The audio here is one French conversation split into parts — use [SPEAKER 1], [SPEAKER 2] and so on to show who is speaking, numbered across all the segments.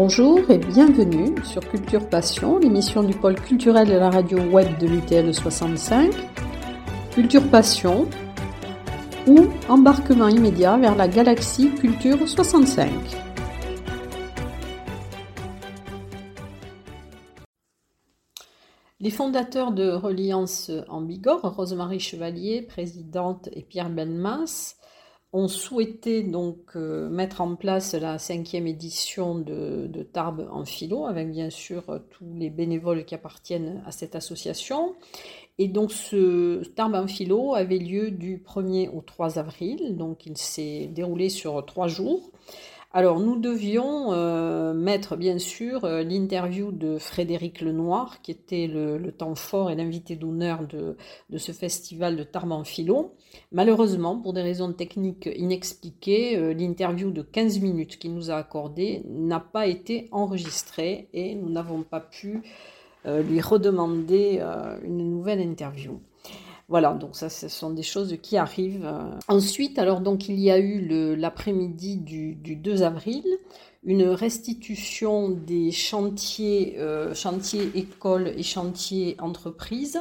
[SPEAKER 1] Bonjour et bienvenue sur Culture Passion, l'émission du pôle culturel de la radio web de l'UTL 65. Culture Passion ou embarquement immédiat vers la galaxie Culture 65. Les fondateurs de Reliance en Bigorre, Rosemarie Chevalier, présidente, et Pierre Belmas, ont souhaité donc euh, mettre en place la cinquième édition de, de, Tarbes en philo, avec bien sûr tous les bénévoles qui appartiennent à cette association. Et donc ce Tarbes en philo avait lieu du 1er au 3 avril, donc il s'est déroulé sur trois jours. Alors, nous devions euh, mettre, bien sûr, euh, l'interview de Frédéric Lenoir, qui était le, temps fort et l'invité d'honneur de, ce festival de philo. Malheureusement, pour des raisons techniques inexpliquées, euh, l'interview de 15 minutes qu'il nous a accordée n'a pas été enregistrée et nous n'avons pas pu lui redemander une nouvelle interview. Voilà, donc ça, ce sont des choses qui arrivent. Ensuite, alors donc il y a eu l'après-midi du, 2 avril une restitution des chantiers, euh, écoles et chantiers entreprises.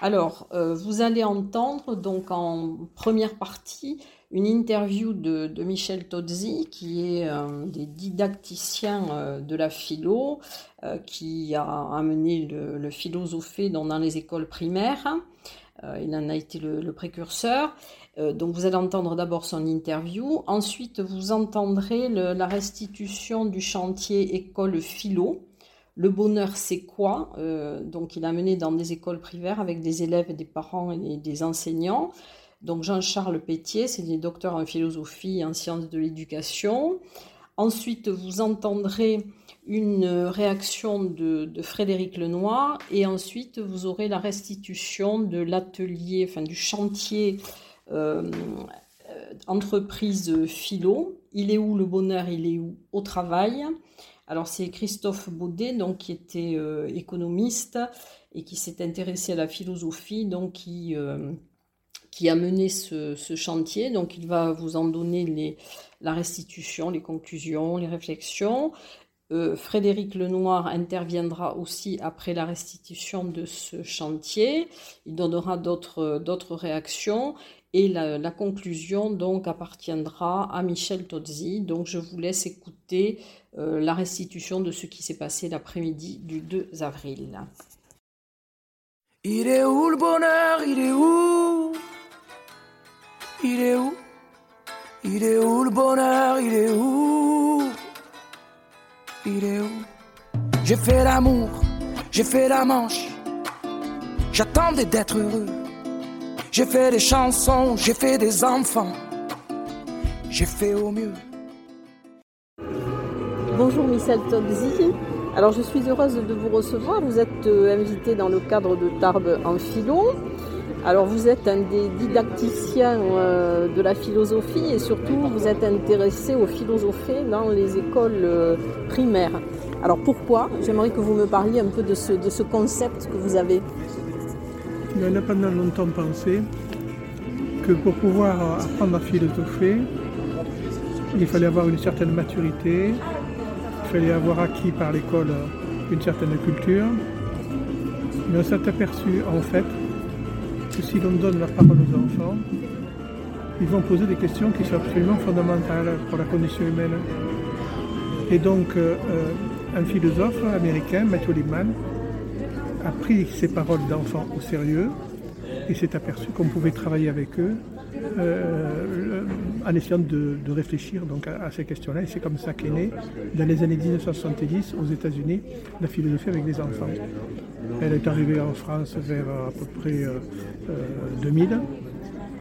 [SPEAKER 1] Alors, euh, vous allez entendre donc en première partie une interview de, Michel Tozzi, qui est un des didacticiens euh, de la philo, qui a amené le, le philosophé dans les écoles primaires. Euh, il en a été le, précurseur. Euh, donc vous allez entendre d'abord son interview. Ensuite, vous entendrez la restitution du chantier école philo. Le bonheur, c'est quoi? Euh, Donc il a mené dans des écoles primaires avec des élèves, des parents et des enseignants. Donc Jean-Charles Pétier, c'est des docteurs en philosophie et en sciences de l'éducation. Ensuite, vous entendrez une réaction de, Frédéric Lenoir et ensuite vous aurez la restitution de l'atelier, enfin du chantier euh, entreprise philo. Il est où le bonheur? Il est où? Au travail Alors c'est Christophe Baudet, donc qui était euh, économiste et qui s'est intéressé à la philosophie, donc qui euh, qui a mené ce, chantier. Donc il va vous en donner les, la restitution, les conclusions, les réflexions. Euh, Frédéric Lenoir interviendra aussi après la restitution de ce chantier. Il donnera d'autres réactions et la, conclusion donc appartiendra à Michel Tozzi. Donc je vous laisse écouter euh, la restitution de ce qui s'est passé l'après-midi du 2 avril.
[SPEAKER 2] Il est où le bonheur? Il est où? Il est où? Il est où le bonheur? Il est où? J'ai fait l'amour, j'ai fait la manche. J'attendais d'être heureux. J'ai fait des chansons, j'ai fait des enfants. J'ai fait au mieux.
[SPEAKER 1] Bonjour Michel Tobzi. Alors je suis heureuse de vous recevoir. Vous êtes euh, invité dans le cadre de Tarbes en philo. Alors vous êtes un des didacticiens euh, de la philosophie et surtout vous êtes intéressé aux philosophies dans les écoles euh, primaires. Alors pourquoi? J'aimerais que vous me parliez un peu de ce, de ce concept que vous avez.
[SPEAKER 3] On a pendant longtemps pensé que pour pouvoir apprendre à philosopher, il fallait avoir une certaine maturité, il fallait avoir acquis par l'école une certaine culture. Mais on s'est aperçu en fait que si l'on donne la parole aux enfants, ils vont poser des questions qui sont absolument fondamentales pour la condition humaine. Et donc, euh, euh, un philosophe américain, Matthew Lehman, a pris ces paroles d'enfants au sérieux et s'est aperçu qu'on pouvait travailler avec eux euh, en essayant de, réfléchir donc à, ces questions-là. Et c'est comme ça qu'est née, dans les années 1970, aux États-Unis, la philosophie avec les enfants. Elle est arrivée en France vers à peu près 2000 euh, euh,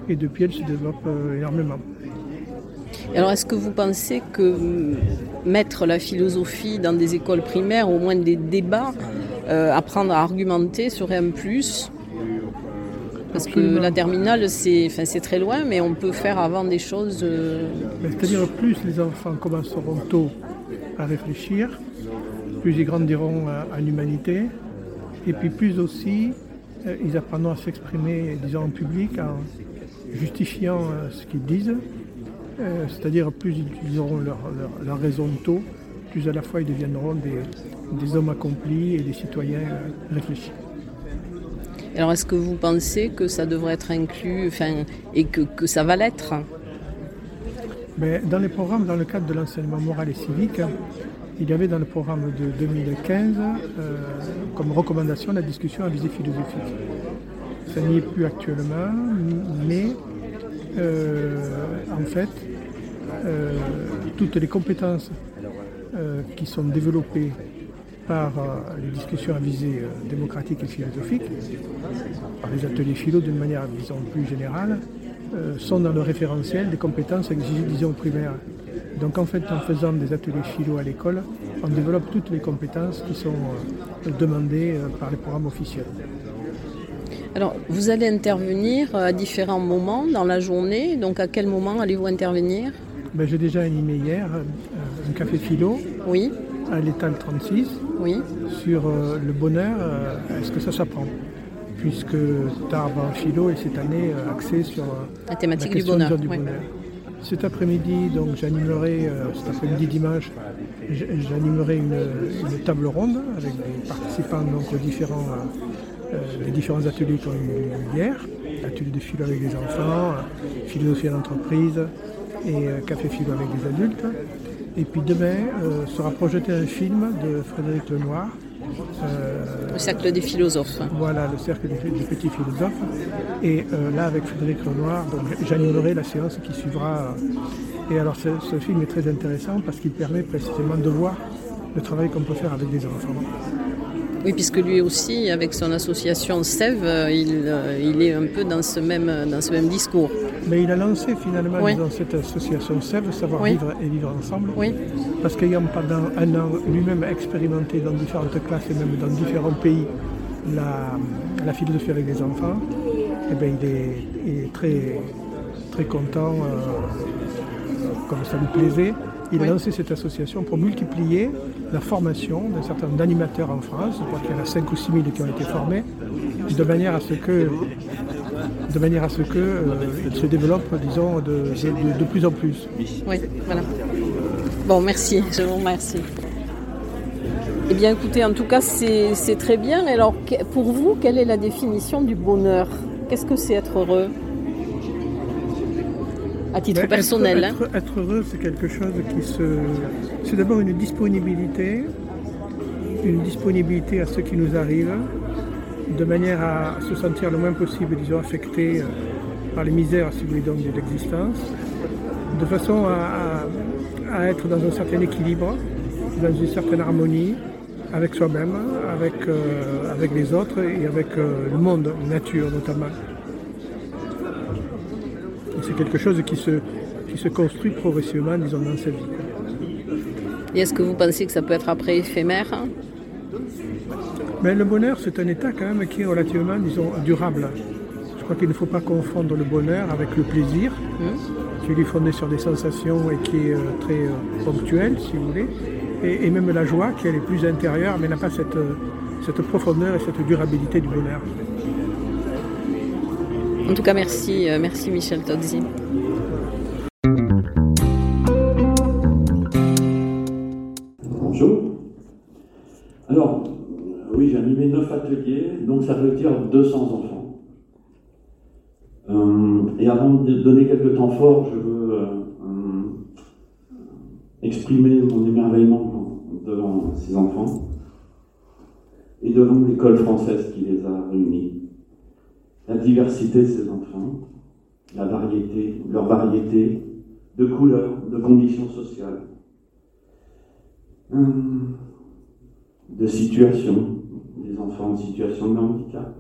[SPEAKER 3] et depuis elle se développe énormément.
[SPEAKER 1] Alors est-ce que vous pensez que mettre la philosophie dans des écoles primaires, au moins des débats, apprendre à argumenter serait un plus? Parce que la terminale, c'est très loin, mais on peut faire avant des choses. Euh,
[SPEAKER 3] c'est-à-dire, plus les enfants commenceront tôt à réfléchir, plus ils grandiront à, l'humanité, et puis plus aussi euh, ils apprendront à s'exprimer, disons, en public, en justifiant euh, ce qu'ils disent. C'est-à-dire, plus ils utiliseront leur, raison tôt, plus à la fois ils deviendront des, hommes accomplis et des citoyens réfléchis.
[SPEAKER 1] Alors est-ce que vous pensez que ça devrait être inclus enfin, et que, que ça va l'être?
[SPEAKER 3] Mais Dans les programmes, dans le cadre de l'enseignement moral et civique, il y avait dans le programme de 2015 euh, comme recommandation la discussion à visée philosophique. Ça n'y est plus actuellement, mais euh, en fait, euh, toutes les compétences qui sont développées par les discussions à visée démocratique et philosophique, par les ateliers philo d'une manière, plus générale, sont dans le référentiel des compétences exigées, disons, primaires. Donc en fait, en faisant des ateliers philo à l'école, on développe toutes les compétences qui sont euh, demandées euh, par les programmes officiels.
[SPEAKER 1] Alors, vous allez intervenir à différents moments dans la journée. Donc, à quel moment allez-vous intervenir?
[SPEAKER 3] Ben, J'ai déjà animé hier euh, un café philo
[SPEAKER 1] oui.
[SPEAKER 3] à l'étal 36
[SPEAKER 1] oui.
[SPEAKER 3] sur le bonheur. Est-ce que ça s'apprend? Puisque Tarbes en philo est cette année axé sur
[SPEAKER 1] la thématique du bonheur.
[SPEAKER 3] Cet après-midi, donc j'animerai, euh, cet après-midi dimanche, j'animerai une, table ronde avec des participants donc, aux différents, euh, des différents ateliers qui ont eu hier, atelier de philo avec les enfants, philosophie d'entreprise et euh, café philo avec les adultes. Et puis demain sera projeté un film de Frédéric Lenoir
[SPEAKER 1] le cercle des philosophes.
[SPEAKER 3] Voilà, le cercle des, petits philosophes. Et euh, là, avec Frédéric Renoir, j'animerai la séance qui suivra. Et alors, ce, ce film est très intéressant parce qu'il permet précisément de voir le travail qu'on peut faire avec des enfants.
[SPEAKER 1] Oui, puisque lui aussi, avec son association SEV, euh, euh, il, est un peu dans ce, même, dans ce même discours.
[SPEAKER 3] Mais il a lancé finalement dans cette association SEV, Savoir Vivre et Vivre Ensemble,
[SPEAKER 1] oui.
[SPEAKER 3] parce qu'ayant pendant un an lui-même expérimenté dans différentes classes et même dans différents pays la, philosophie avec les enfants, eh bien, il, est, très, très content, euh, comme ça lui plaisait, il a lancé cette association pour multiplier la formation d'un certain nombre d'animateurs en France. Je crois qu'il y en a 5 ou 6 000 qui ont été formés, de manière à ce que de manière à ce que euh, se développe, disons, de, de, plus en plus.
[SPEAKER 1] Oui, voilà. Bon, merci, je vous remercie. Eh bien, écoutez, en tout cas, c'est très bien. Alors, pour vous, quelle est la définition du bonheur? Qu'est-ce que c'est être heureux? À titre ben, personnel.
[SPEAKER 3] Hein. Être, heureux, c'est quelque chose qui se. C'est d'abord une disponibilité, une disponibilité à ce qui nous arrive, de manière à se sentir le moins possible, disons, affecté euh, par les misères, si vous voulez, donc, de l'existence, de façon à, être dans un certain équilibre, dans une certaine harmonie avec soi-même, avec, euh, avec les autres et avec euh, le monde, nature notamment c'est quelque chose qui se, qui se construit progressivement, disons, dans sa vie.
[SPEAKER 1] Et est-ce que vous pensez que ça peut être après éphémère
[SPEAKER 3] Mais ben, Le bonheur, c'est un état quand même qui est relativement, disons, durable. Je crois qu'il ne faut pas confondre le bonheur avec le plaisir, mmh. qui est fondé sur des sensations et qui est euh, très euh, ponctuel, si vous voulez, et, même la joie, qui est plus intérieure, mais n'a pas cette, euh, cette profondeur et cette durabilité du bonheur.
[SPEAKER 1] En tout cas, merci, euh, merci Michel Tozzi.
[SPEAKER 4] Bonjour. Alors, oui, j'ai animé 9 ateliers, donc ça veut dire 200 enfants. Euh, et avant de donner quelques temps forts, je veux euh, exprimer mon émerveillement devant ces enfants et devant l'école française qui les a réunis la diversité de ces enfants, la variété, leur variété de couleurs, de conditions sociales, hum, de situations, des enfants en situation de handicap,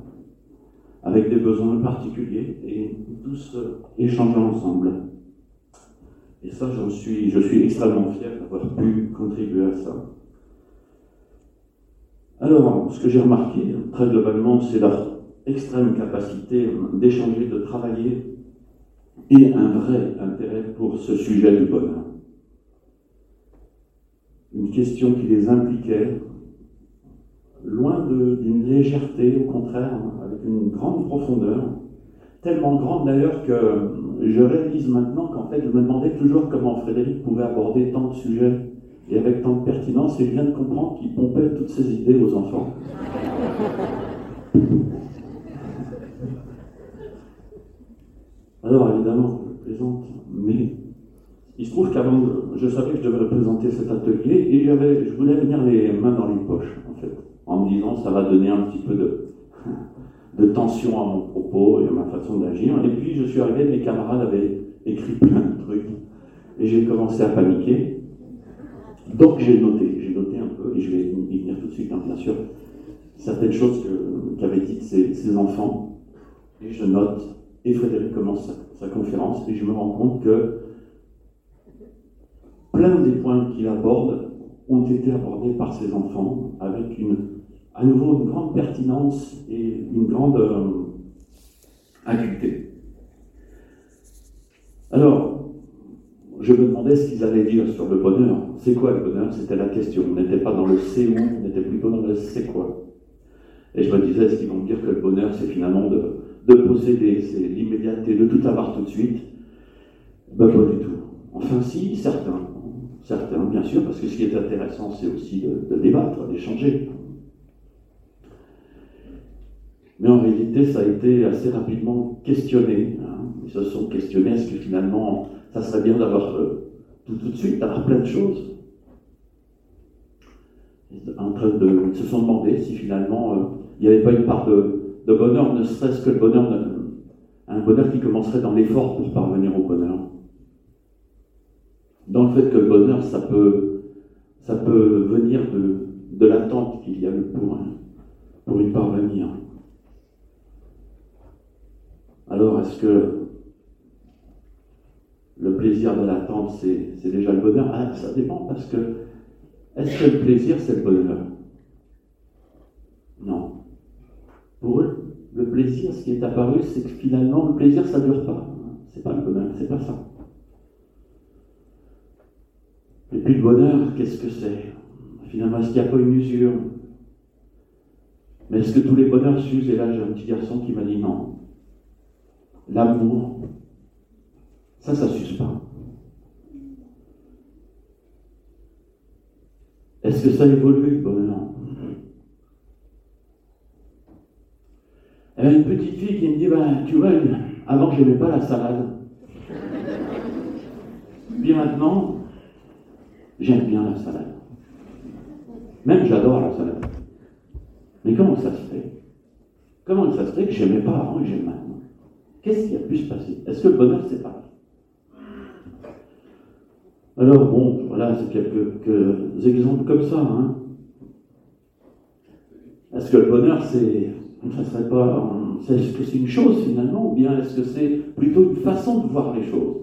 [SPEAKER 4] avec des besoins particuliers, et tous échanger ensemble. Et ça, je suis extrêmement fier d'avoir pu contribuer à ça. Alors, ce que j'ai remarqué, très globalement, c'est la extrême capacité d'échanger, de travailler et un vrai intérêt pour ce sujet du bonheur. Une question qui les impliquait, loin d'une légèreté, au contraire, avec une grande profondeur, tellement grande d'ailleurs que je réalise maintenant qu'en fait je me demandais toujours comment Frédéric pouvait aborder tant de sujets et avec tant de pertinence, et je viens de comprendre qu'il pompait toutes ses idées aux enfants. Alors évidemment, je plaisante, mais il se trouve qu'avant, je savais que je devais représenter cet atelier et je voulais venir les mains dans les poches, en fait, en me disant ça va donner un petit peu de, de tension à mon propos et à ma façon d'agir. Et puis je suis arrivé, mes camarades avaient écrit plein de trucs et j'ai commencé à paniquer. Donc j'ai noté, j'ai noté un peu, et je vais y venir tout de suite, hein, bien sûr, certaines choses qu'avaient dites ces, enfants. Et je note, et Frédéric commence sa, conférence, et je me rends compte que plein des points qu'il aborde ont été abordés par ces enfants avec une, à nouveau une grande pertinence et une grande euh, acuité. Alors, je me demandais ce qu'ils allaient dire sur le bonheur. C'est quoi le bonheur? C'était la question. On n'était pas dans le c'est où, on était plutôt dans le c'est quoi. Et je me disais, est-ce qu'ils vont me dire que le bonheur, c'est finalement de, de posséder, c'est l'immédiateté, de tout avoir tout de suite Ben pas du tout. Enfin si, certains. Certains, bien sûr, parce que ce qui est intéressant, c'est aussi de, débattre, d'échanger. Mais en réalité, ça a été assez rapidement questionné. Hein. Ils se sont questionnés, est-ce que finalement ça serait bien d'avoir euh, tout, tout de suite, d'avoir plein de choses? En train de, ils se sont demandé si finalement euh, il n'y avait pas une part de, bonheur, ne serait-ce que le bonheur, un bonheur qui commencerait dans l'effort pour parvenir au bonheur. Dans le fait que le bonheur, ça peut, venir de, de l'attente qu'il y a pour, pour y parvenir. Alors, est-ce que le plaisir de l'attente, c'est déjà le bonheur? Ah, Ça dépend parce que est-ce que le plaisir, c'est le bonheur? Non. Pour eux, le plaisir, ce qui est apparu, c'est que finalement, le plaisir, ça ne dure pas. C'est pas le bonheur, c'est pas ça. Et puis le bonheur, qu'est-ce que c'est? Finalement, est-ce qu'il n'y a pas une usure? Mais est-ce que tous les bonheurs s'usent? Et là, j'ai un petit garçon qui m'a dit non. L'amour, ça, ça ne s'use pas. Est-ce que ça évolue? Le bonheur Une petite fille qui me dit, ben, tu vois, avant je n'aimais pas la salade. Puis maintenant, j'aime bien la salade. Même j'adore la salade. Mais comment ça se fait? Comment ça se fait que j'aimais pas avant et j'aime maintenant? Qu'est-ce qui a pu se passer? Est-ce que le bonheur c'est pareil alors bon, voilà, c'est quelques, exemples comme ça. Hein. Est-ce que le bonheur, c'est, ça serait pas, est-ce que c'est une chose finalement, ou bien est-ce que c'est plutôt une façon de voir les choses?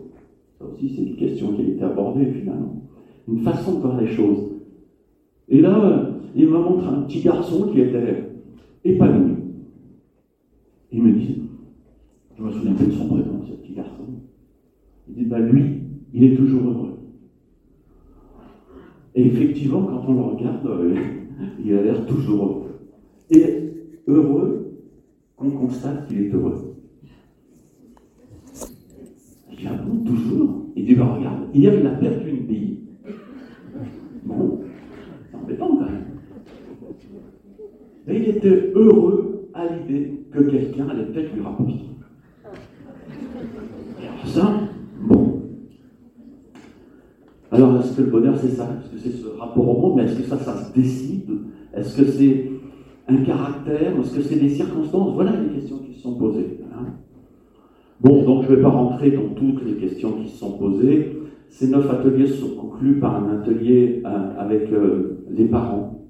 [SPEAKER 4] Ça aussi, c'est une question qui a été abordée finalement. Une façon de voir les choses. Et là, il me montre un petit garçon qui était épanoui. Il me dit, je me souviens plus de son prénom, ce petit garçon. Il dit, bah lui, il est toujours heureux. Et effectivement, quand on le regarde, il a l'air toujours heureux. Et heureux qu'on constate qu'il est heureux. Je dis, ah bon, toujours Il dit, bah regarde, hier il a perdu une bille. Bon, c'est embêtant quand même. Mais il était heureux à l'idée que quelqu'un allait peut-être lui rapporter. Et alors ça, alors, est-ce que le bonheur, c'est ça? Est-ce que c'est ce rapport au monde? Mais est-ce que ça, ça se décide? Est-ce que c'est un caractère Est-ce que c'est des circonstances Voilà les questions qui se sont posées. Hein. bon, donc je ne vais pas rentrer dans toutes les questions qui se sont posées. Ces neuf ateliers sont conclus par un atelier euh, avec euh, les parents.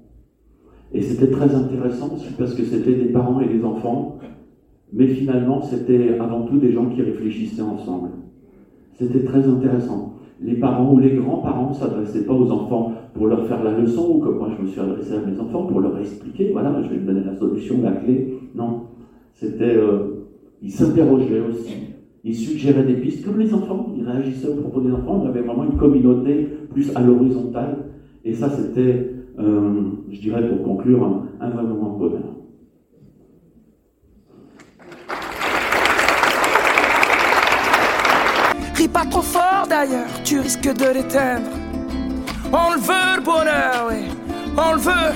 [SPEAKER 4] Et c'était très intéressant parce que c'était des parents et des enfants, mais finalement c'était avant tout des gens qui réfléchissaient ensemble. C'était très intéressant les parents ou les grands-parents ne s'adressaient pas aux enfants pour leur faire la leçon, ou comme moi je me suis adressé à mes enfants pour leur expliquer, voilà, je vais te donner la solution, la clé. Non, c'était, euh, ils s'interrogeaient aussi, ils suggéraient des pistes, comme les enfants, ils réagissaient au propos des enfants, on avait vraiment une communauté plus à l'horizontale, et ça c'était, euh, je dirais pour conclure, un, vrai moment de bonheur.
[SPEAKER 2] Tu risques de l'éteindre. On le veut le bonheur, oui. On le veut.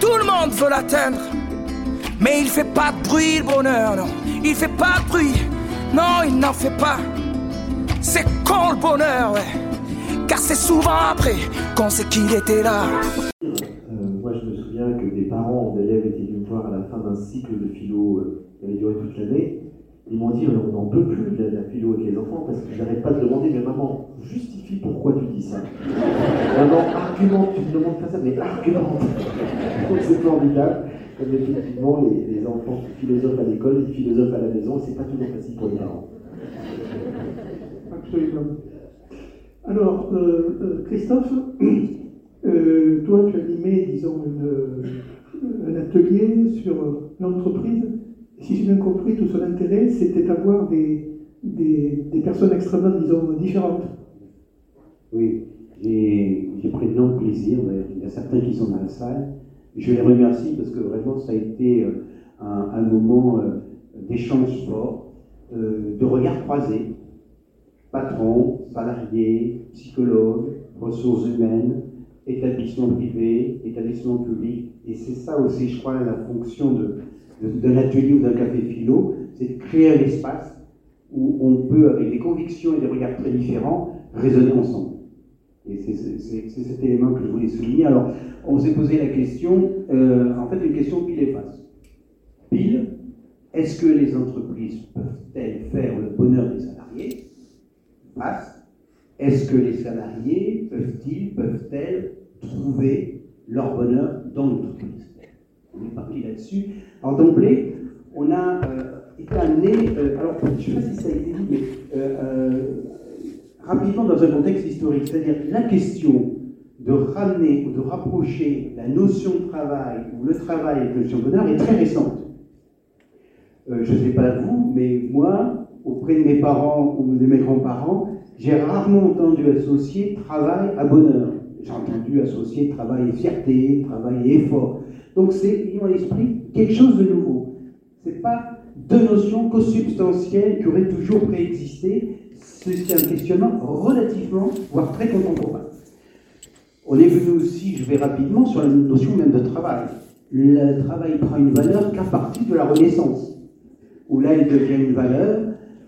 [SPEAKER 2] Tout le monde veut l'atteindre. Mais il fait pas de bruit le bonheur, non. Il fait pas de bruit. Non, il n'en fait pas. C'est con le bonheur, ouais. Car c'est souvent après qu'on sait qu'il était là.
[SPEAKER 5] Euh, moi, je me souviens que des parents d'élèves étaient venus me voir à la fin d'un cycle de philo euh, qui avait duré toute l'année. Ils m'ont dit on n'en peut plus de la, philo avec les enfants parce que j'arrête pas de demander mais maman, justifie pourquoi tu dis ça. Maman, argumente, tu me demandes pas ça, mais argumente. C'est formidable. Comme effectivement les, les enfants philosophes à l'école, les philosophes à la maison, c'est pas toujours facile pour les parents.
[SPEAKER 3] Alors, euh, euh, Christophe, euh, toi tu animais, disons, un atelier sur l'entreprise? Si j'ai bien compris, tout son intérêt, c'était d'avoir des, des, personnes extrêmement, disons, différentes.
[SPEAKER 5] Oui, j'ai pris énorme plaisir. Il y a certains qui sont dans la salle. Je les remercie parce que vraiment, ça a été euh, un, un moment euh, d'échange fort, euh, de regard croisés. Patrons, salariés, psychologues, ressources humaines, établissements privés, établissements publics. Et c'est ça aussi, je crois, la fonction de, d'un atelier ou d'un café philo, c'est de créer un espace où on peut, avec des convictions et des regards très différents, raisonner ensemble. Et c'est cet élément que je voulais souligner. Alors, on s'est posé la question, euh, en fait, une question pile et face. Pile, est-ce que les entreprises peuvent-elles faire le bonheur des salariés? Face, est-ce que les salariés peuvent-ils, peuvent-elles trouver leur bonheur dans l'entreprise? On est parti là-dessus. Alors d'emblée, on a euh, été amené, euh, alors je ne sais pas si ça a été dit, mais euh, rapidement dans un contexte historique, c'est-à-dire la question de ramener ou de rapprocher la notion de travail ou le travail avec la notion de bonheur est très récente. je ne sais pas vous, mais moi, auprès de mes parents ou de mes grands-parents, j'ai rarement entendu associer travail à bonheur. J'ai entendu associer travail et fierté, travail et effort. Donc c'est, ayons à l'esprit, quelque chose de nouveau. Ce n'est pas deux notions co-substantielles qui auraient toujours préexisté. C'est un questionnement relativement, voire très contemporain. On est venu aussi, je vais rapidement, sur la notion même de travail. Le travail prend une valeur qu'à partir de la Renaissance, où là il devient une valeur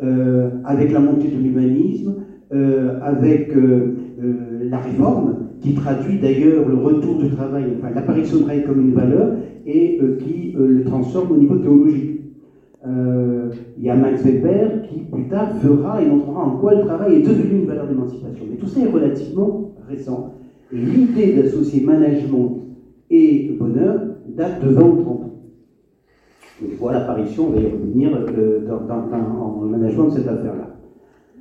[SPEAKER 5] euh, avec la montée de l'humanisme, euh, avec euh, la réforme, qui traduit d'ailleurs le retour du travail, enfin l'apparition du travail comme une valeur, et euh, qui euh, le transforme au niveau théologique. Euh, il y a Max Weber qui plus tard fera et montrera en quoi le travail est devenu une valeur d'émancipation. Mais tout ça est relativement récent. Et l'idée d'associer management et bonheur date de 20 ou 30 ans. On voit l'apparition, on va y revenir, dans, le management de cette affaire-là.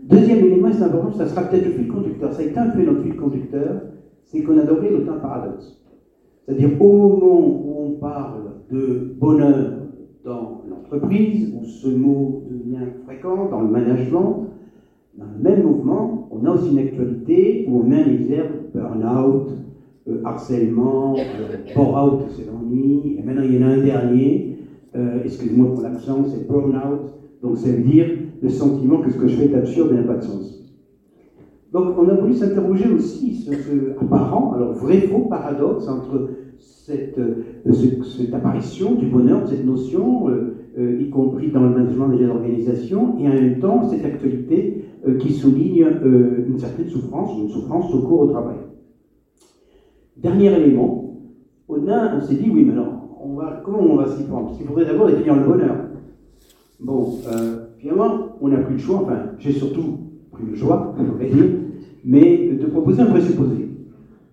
[SPEAKER 5] Deuxième élément, c'est important, ça sera peut-être le fil conducteur. Ça a été un peu notre fil conducteur c'est qu'on a donc un paradoxe. C'est-à-dire au moment où on parle de bonheur dans l'entreprise, où ce mot devient fréquent dans le management, dans le même mouvement, on a aussi une actualité où on met en exergue burn-out, euh, harcèlement, euh, out c'est l'ennui, et maintenant il y en a un dernier, euh, excusez-moi pour l'accent, c'est burn-out, donc ça veut dire le sentiment que ce que je fais est absurde et n'a pas de sens. Donc on a voulu s'interroger aussi sur ce apparent, alors vrai-faux paradoxe entre cette, euh, cette, apparition du bonheur, cette notion, euh, euh, y compris dans le management des organisations, et en même temps cette actualité qui souligne une certaine souffrance, une souffrance au cours au travail. Dernier élément, on, a, on s'est dit, oui, mais alors, on va, comment on va s'y prendre? Parce qu'il faudrait d'abord définir le bonheur. Bon, finalement, on n'a plus le choix, enfin, j'ai surtout le choix, on dire, mais de proposer un présupposé.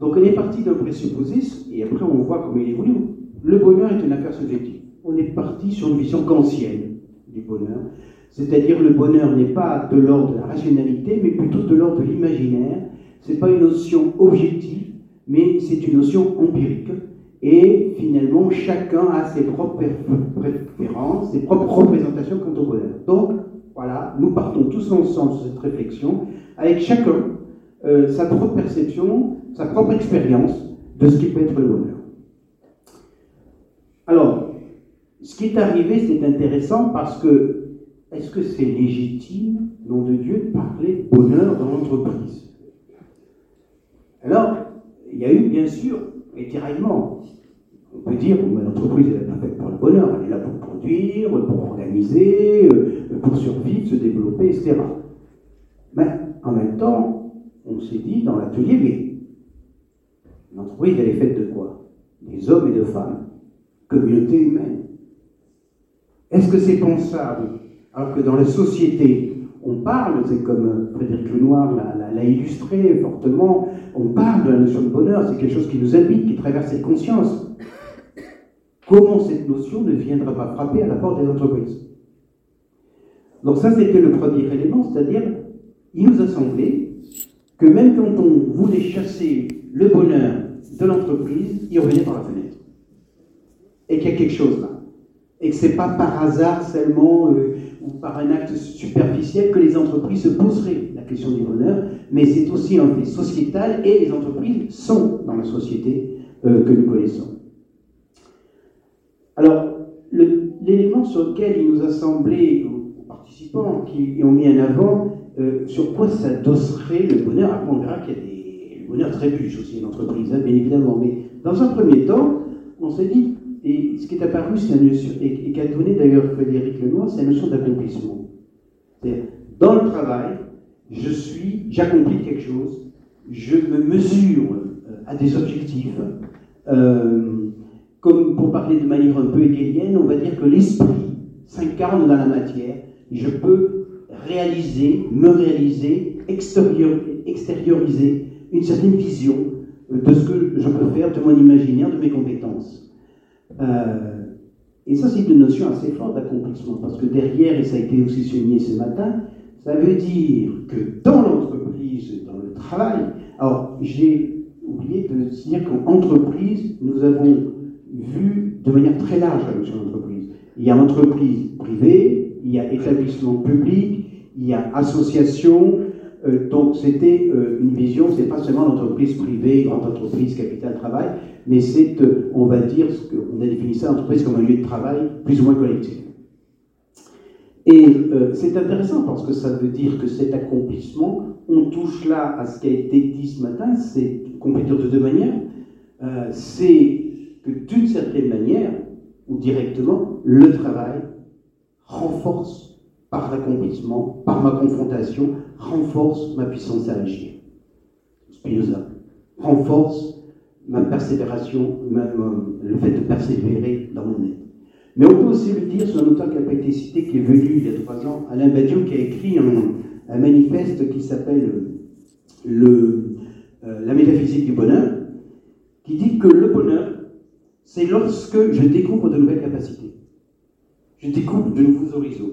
[SPEAKER 5] Donc on est parti d'un présupposé, et après on voit comment il évolue. Le bonheur est une affaire subjective. On est parti sur une vision kantienne du bonheur, c'est-à-dire le bonheur n'est pas de l'ordre de la rationalité, mais plutôt de l'ordre de l'imaginaire. Ce n'est pas une notion objective, mais c'est une notion empirique. Et finalement, chacun a ses propres préférences, ses propres représentations quant au bonheur. Donc, voilà, nous partons tous ensemble sur cette réflexion, avec chacun euh, sa propre perception, sa propre expérience de ce qui peut être le bonheur. Alors, ce qui est arrivé, c'est intéressant parce que est-ce que c'est légitime, nom de Dieu, de parler de bonheur dans l'entreprise? Alors, il y a eu bien sûr des tiraillements. On peut dire que l'entreprise n'est pas faite pour le bonheur, elle est là pour produire, pour organiser, euh, pour survivre, se développer, etc. Mais en même temps, on s'est dit dans l'atelier, mais l'entreprise, elle est faite de quoi? Des hommes et de femmes, communauté humaine. Est-ce que c'est pensable? Alors que dans la société, on parle, c'est comme Frédéric Lenoir l'a illustré fortement, on parle de la notion de bonheur, c'est quelque chose qui nous habite, qui traverse les consciences. Comment cette notion ne viendra pas frapper à la porte des entreprises Donc ça, c'était le premier élément, c'est-à-dire, il nous a semblé que même quand on voulait chasser le bonheur de l'entreprise, il revenait par la fenêtre. Et qu'il y a quelque chose là. Et que ce n'est pas par hasard seulement euh, ou par un acte superficiel que les entreprises se poseraient la question du bonheur, mais c'est aussi un fait sociétal et les entreprises sont dans la société euh, que nous connaissons. Alors, l'élément sur lequel il nous a semblé, aux participants qui ont mis en avant, euh, sur quoi s'adosserait le bonheur Après, on verra qu'il y a des, le bonheur trébuche aussi une entreprise, hein, bien évidemment, mais dans un premier temps, on s'est dit, et ce qui est apparu, c'est une notion, et, qu'a donné d'ailleurs Frédéric Lenoir, c'est la notion d'accomplissement. C'est-à-dire, dans le travail, je suis, j'accomplis quelque chose, je me mesure euh, à des objectifs. Euh, comme pour parler de manière un peu hegelienne, on va dire que l'esprit s'incarne dans la matière. Je peux réaliser, me réaliser, extérioriser une certaine vision de ce que je peux faire, de mon imaginaire, de mes compétences. Euh, et ça, c'est une notion assez forte d'accomplissement, parce que derrière, et ça a été aussi souligné ce matin, ça veut dire que dans l'entreprise, dans le travail, alors j'ai oublié de dire qu'en entreprise, nous avons vu de manière très large la notion d'entreprise. Il y a entreprise privée, il y a établissement public, il y a association, euh, donc c'était euh, une vision, c'est pas seulement l'entreprise privée, grande entreprise, capital travail, mais c'est, euh, on va dire, on a défini ça, l'entreprise comme un lieu de travail plus ou moins collectif. Et c'est intéressant parce que ça veut dire que cet accomplissement, on touche là à ce qui a été dit ce matin, c'est compléter de deux manières. c'est que d'une certaine manière, ou directement, le travail renforce par l'accomplissement, par ma confrontation, renforce ma puissance à agir. Spinoza renforce ma persévération, le fait de persévérer dans mon être. Mais on peut aussi le dire sur un auteur qui n'a pas été cité, qui est venu il y a trois ans, Alain Badiou, qui a écrit un, manifeste qui s'appelle le, euh, La métaphysique du bonheur, qui dit que le bonheur, c'est lorsque je découvre de nouvelles capacités, je découvre de nouveaux horizons.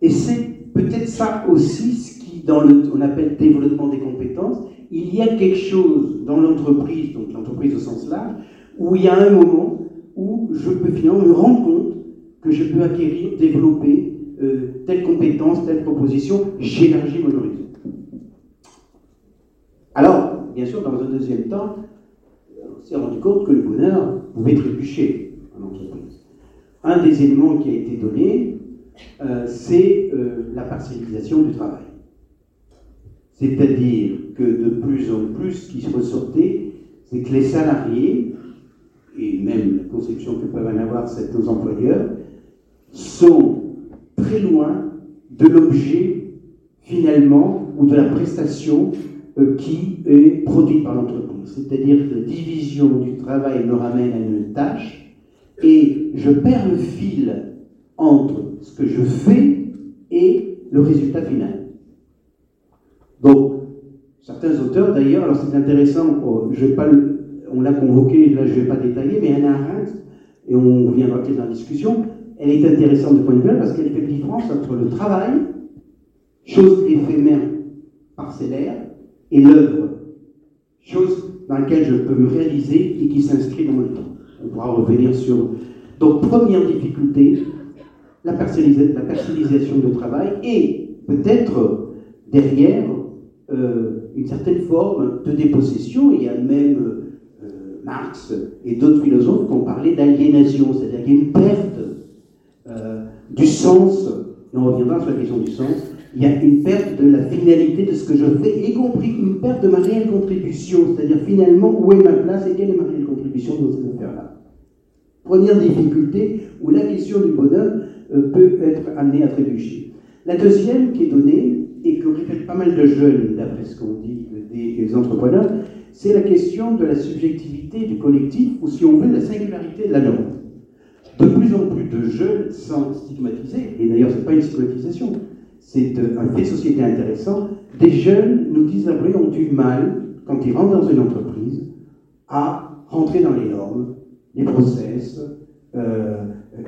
[SPEAKER 5] Et c'est peut-être ça aussi ce qui, dans le, on appelle développement des compétences, il y a quelque chose dans l'entreprise, donc l'entreprise au sens large, où il y a un moment où je peux finalement me rendre compte que je peux acquérir, développer euh, telle compétence, telle proposition, j'élargis mon horizon. Alors, bien sûr, dans un deuxième temps, on s'est rendu compte que le bonheur pouvait trébucher en entreprise. Un des éléments qui a été donné, euh, c'est euh, la partialisation du travail. C'est-à-dire que de plus en plus, ce qui se ressortait, c'est que les salariés, et même la conception que peuvent en avoir certains employeurs, sont très loin de l'objet finalement ou de la prestation qui est produite par l'entreprise. C'est-à-dire que la division du travail me ramène à une tâche et je perds le fil entre ce que je fais et le résultat final. Donc, certains auteurs d'ailleurs, alors c'est intéressant, oh, je pas on l'a convoqué, là je ne vais pas détailler, mais Anna Arendt, et on reviendra peut-être dans la discussion, elle est intéressante de point de vue parce qu'elle fait la différence entre le travail, chose éphémère, parcellaire, et l'œuvre, chose dans laquelle je peux me réaliser et qui s'inscrit dans le temps. On pourra revenir sur. Donc, première difficulté, la, personnalisation de travail et peut-être derrière euh, une certaine forme de dépossession. Il y a même euh, Marx et d'autres philosophes qui ont parlé d'aliénation, c'est-à-dire qu'il y a une perte euh, du sens, et on reviendra sur la question du sens, il y a une perte de la finalité de ce que je fais, y compris une perte de ma réelle contribution, c'est-à-dire finalement où est ma place et quelle est ma réelle contribution dans cette affaire-là. Première difficulté où la question du bonheur euh, peut être amenée à trébucher. La deuxième qui est donnée, et que répètent pas mal de jeunes, d'après ce qu'on dit des, entrepreneurs, c'est la question de la subjectivité du collectif, ou si on veut, la singularité de la norme. De plus en plus de jeunes, sans stigmatiser, et d'ailleurs ce n'est pas une stigmatisation, c'est un fait société intéressant, des jeunes nous disent après ont du mal, quand ils rentrent dans une entreprise, à rentrer dans les normes, les process. Euh,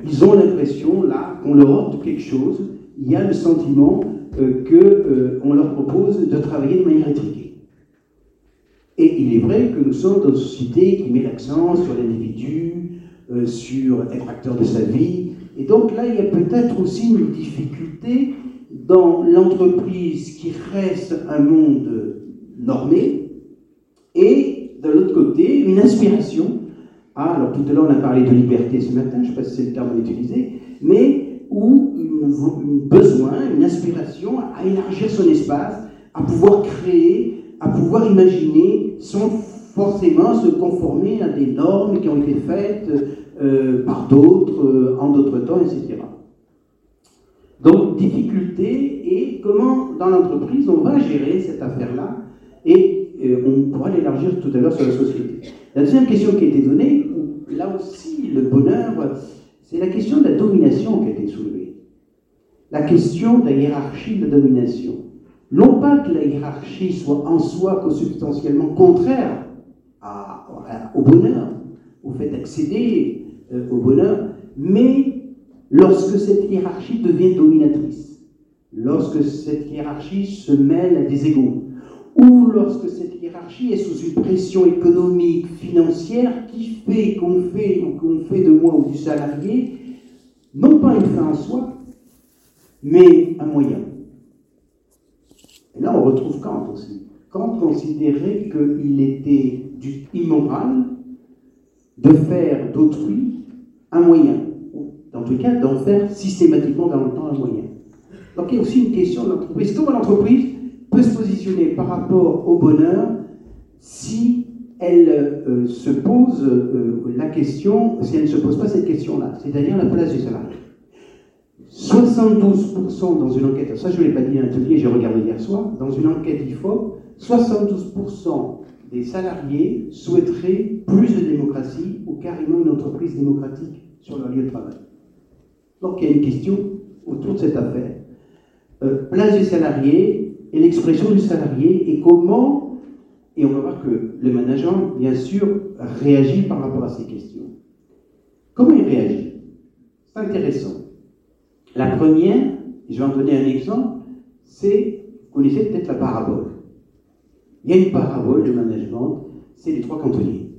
[SPEAKER 5] ils ont l'impression, là, qu'on leur offre quelque chose. Il y a le sentiment euh, qu'on euh, leur propose de travailler de manière étriquée. Et il est vrai que nous sommes dans une société qui met l'accent sur l'individu, euh, sur être acteur de sa vie. Et donc là, il y a peut-être aussi une difficulté dans l'entreprise qui reste un monde normé et de l'autre côté, une inspiration. Ah, alors tout à l'heure, on a parlé de liberté ce matin, je ne sais pas si c'est le terme utilisé, mais où un besoin, une inspiration à élargir son espace, à pouvoir créer, à pouvoir imaginer sans forcément se conformer à des normes qui ont été faites euh, par d'autres, euh, en d'autres temps, etc. Donc, difficulté et comment, dans l'entreprise, on va gérer cette affaire-là et euh, on pourra l'élargir tout à l'heure sur la société. La deuxième question qui a été donnée, là aussi, le bonheur, c'est la question de la domination qui a été soulevée. La question de la hiérarchie de domination. Non pas que la hiérarchie soit en soi consubstantiellement contraire au bonheur, au fait d'accéder euh, au bonheur, mais lorsque cette hiérarchie devient dominatrice, lorsque cette hiérarchie se mêle à des égaux, ou lorsque cette hiérarchie est sous une pression économique, financière, qui fait qu'on fait ou qu'on fait de moi ou du salarié, non pas une fin en soi, mais un moyen. Et là, on retrouve Kant aussi. Kant considérait qu'il était immoral de faire d'autrui un moyen, tous les cas, d'en faire systématiquement dans le temps un moyen. Donc il y a aussi une question de l'entreprise. Comment l'entreprise peut se positionner par rapport au bonheur si elle euh, se pose euh, la question, si elle ne se pose pas cette question-là, c'est-à-dire la place du salarié? 72% dans une enquête, ça je ne l'ai pas dit à l'atelier, j'ai regardé hier soir, dans une enquête IFOP, 72% des salariés souhaiteraient plus de démocratie ou carrément une entreprise démocratique sur leur lieu de travail. Donc il y a une question autour de cette affaire. Euh, place du salarié et l'expression du salarié et comment, et on va voir que le manager, bien sûr, réagit par rapport à ces questions. Comment il réagit? C'est intéressant. La première, je vais en donner un exemple, c'est, vous connaissez peut-être la parabole. Il y a une parabole de management, c'est les trois cantonniers.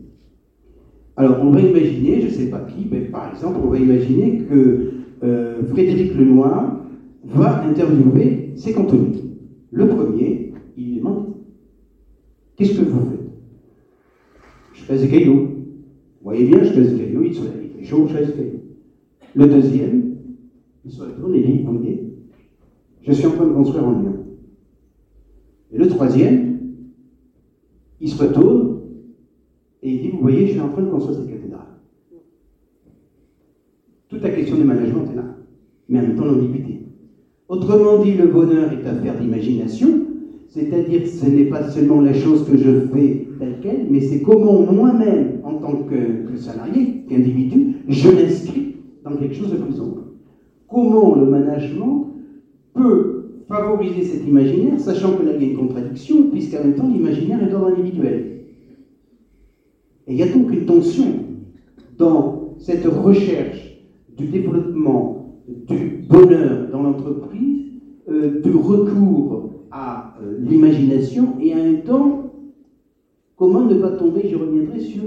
[SPEAKER 5] Alors, on va imaginer, je ne sais pas qui, mais par exemple, on va imaginer que euh, Frédéric Lenoir va interviewer ses cantonniers. Le premier, il demande Qu'est-ce que vous faites? Je fais des cailloux. Vous voyez bien, je fais des cailloux, il fait chaud, je fais des cailloux. Le deuxième, il se retourne et dit Vous je suis en train de construire un mur. Et le troisième, il se retourne et il dit, vous voyez, je suis en train de construire cette cathédrale. Toute la question du management est là, mais en même temps l'ambiguïté. Autrement dit, le bonheur est affaire d'imagination, c'est-à-dire ce n'est pas seulement la chose que je fais telle qu'elle, mais c'est comment moi-même, en tant que, salarié, qu'individu, je l'inscris dans quelque chose de plus ample. Comment le management peut favoriser cet imaginaire, sachant que là il y a une contradiction, puisqu'en même temps l'imaginaire est d'ordre individuel. Et il y a donc une tension dans cette recherche du développement du bonheur dans l'entreprise, euh, du recours à euh, l'imagination, et en même temps, comment ne pas tomber, j'y reviendrai, sur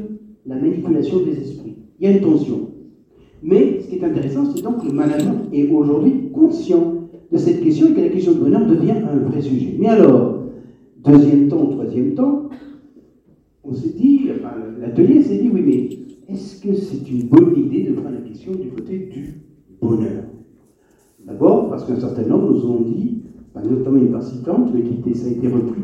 [SPEAKER 5] la manipulation des esprits. Il y a une tension. Mais ce qui est intéressant, c'est donc que le management est aujourd'hui conscient de cette question et que la question de bonheur devient un vrai sujet. Mais alors, deuxième temps, troisième temps, on s'est dit, enfin, l'atelier s'est dit, oui, mais est-ce que c'est une bonne idée de prendre la question du côté du bonheur? D'abord, parce qu'un certain nombre nous ont dit, notamment une part citante, mais ça a été repris,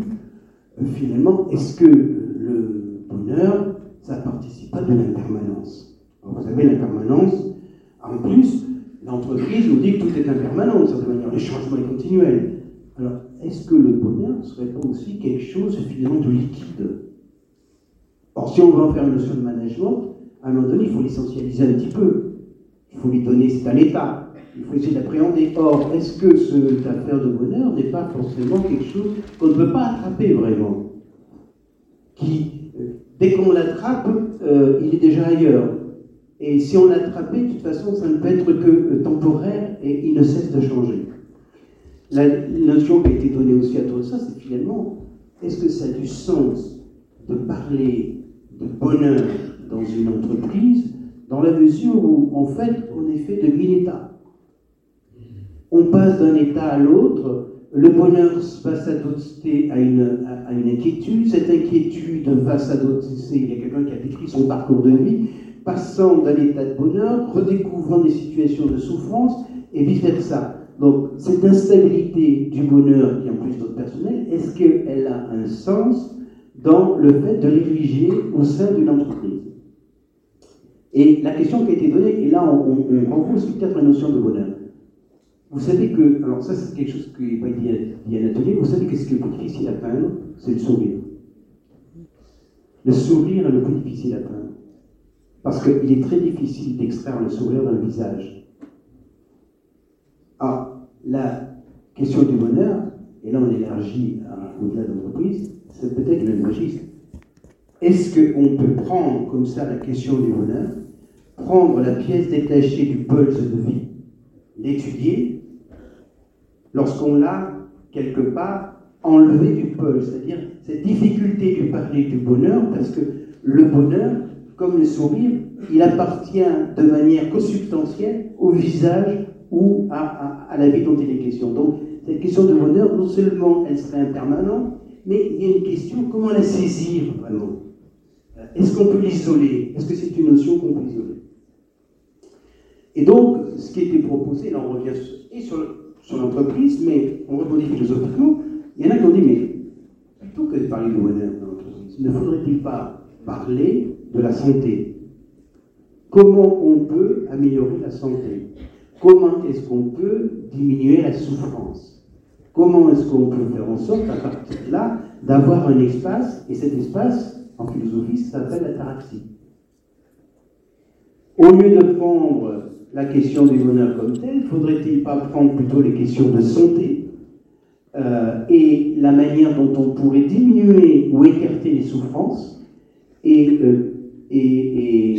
[SPEAKER 5] euh, finalement, est-ce que le bonheur, ça ne participe pas de l'impermanence? Vous savez, l'impermanence, en plus, l'entreprise nous dit que tout est impermanent, de certaine manière, le changement est continuel. Alors, est-ce que le bonheur ne serait pas aussi quelque chose finalement de liquide? Or, si on veut en faire une notion de management, à un moment donné, il faut l'essentialiser un petit peu. Il faut lui donner, c'est un état. Il faut essayer d'appréhender. Or, est-ce que cette affaire de bonheur n'est pas forcément quelque chose qu'on ne peut pas attraper vraiment? Qui, euh, dès qu'on l'attrape, euh, il est déjà ailleurs. Et si on l'attrape, de toute façon, ça ne peut être que euh, temporaire et il ne cesse de changer. La notion qui a été donnée aussi à tout ça, c'est finalement, est-ce que ça a du sens de parler de bonheur dans une entreprise dans la mesure où, en fait, on est fait de mille états On passe d'un état à l'autre, le bonheur s'adopter à une, à une inquiétude, cette inquiétude va s'adopter, il y a quelqu'un qui a décrit son parcours de vie, passant d'un état de bonheur, redécouvrant des situations de souffrance, et vice-versa. Donc, cette instabilité du bonheur, qui est en plus notre personnel, est-ce qu'elle a un sens dans le fait de l'ériger au sein d'une entreprise? Et la question qui a été donnée, et là on, on, renvoie peut-être la notion de bonheur. Vous savez que, alors ça c'est quelque chose qui n'est pas dit à, l'atelier, vous savez que ce qui est le plus difficile à peindre, c'est le sourire. Le sourire est le plus difficile à peindre. Parce qu'il est très difficile d'extraire le sourire d'un visage. Ah, la question du bonheur, et là on élargit au-delà de l'entreprise, c'est peut-être le même registre. Est-ce qu'on peut prendre comme ça la question du bonheur, prendre la pièce détachée du pulse de vie, l'étudier, lorsqu'on l'a quelque part enlevé du pulse, c'est-à-dire cette difficulté de parler du bonheur, parce que le bonheur, comme le sourire, il appartient de manière consubstantielle au visage ou à, la vie dont il est question. Donc, cette question de bonheur, non seulement elle serait impermanente, mais il y a une question, comment la saisir vraiment? Est-ce qu'on peut l'isoler? Est-ce que c'est une notion qu'on peut isoler? Et donc, ce qui été proposé, là on revient sur, l'entreprise, mais on répondit philosophiquement, il y en a qui ont dit, mais plutôt que de parler de bonheur l'entreprise, ne faudrait-il pas parler de la santé? Comment on peut améliorer la santé? Comment est-ce qu'on peut diminuer la souffrance? Comment est-ce qu'on peut faire en sorte, à partir de là, d'avoir un espace, et cet espace, en philosophie, s'appelle l'ataraxie. Au lieu de prendre la question du bonheur comme telle, faudrait-il pas prendre plutôt les questions de santé euh, et la manière dont on pourrait diminuer ou écarter les souffrances et, euh, et,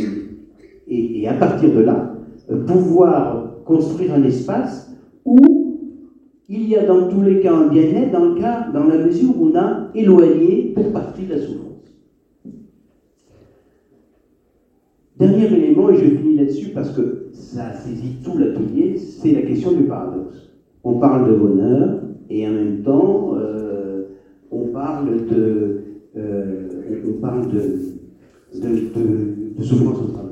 [SPEAKER 5] et, et, à partir de là, euh, pouvoir construire un espace où il y a dans tous les cas un bien-être, dans, le dans la mesure où on a éloigné pour partie la souffrance. Dernier élément, et je finis là-dessus parce que ça saisit tout l'atelier, c'est la question du paradoxe. On parle de bonheur et en même temps, euh, on parle de, euh, on parle de, de, de souffrance au travail.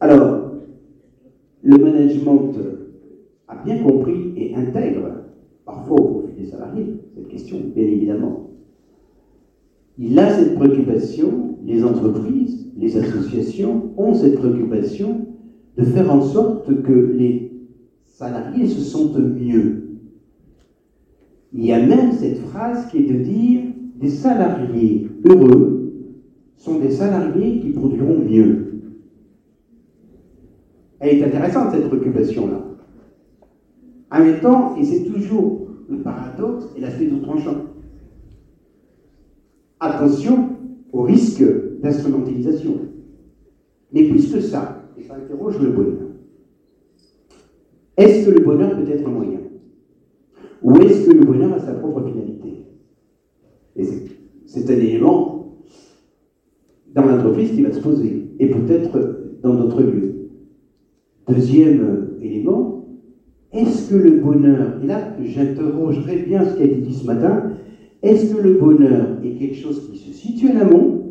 [SPEAKER 5] Alors, le management a bien compris et intègre, parfois au profit des salariés, cette question, bien évidemment. Il a cette préoccupation, les entreprises, les associations ont cette préoccupation de faire en sorte que les salariés se sentent mieux. Il y a même cette phrase qui est de dire des salariés heureux sont des salariés qui produiront mieux. Elle est intéressante, cette préoccupation-là. En même temps, et c'est toujours le paradoxe et l'aspect de tranchant. Attention au risque d'instrumentalisation. Mais plus que ça, et ça interroge le bonheur. Est-ce que le bonheur peut être un moyen? Ou est-ce que le bonheur a sa propre finalité? C'est un élément dans l'entreprise qui va se poser, et peut-être dans d'autres lieux. Deuxième élément, est-ce que le bonheur, et là j'interrogerai bien ce qui a été dit ce matin, est-ce que le bonheur est quelque chose qui se situe en amont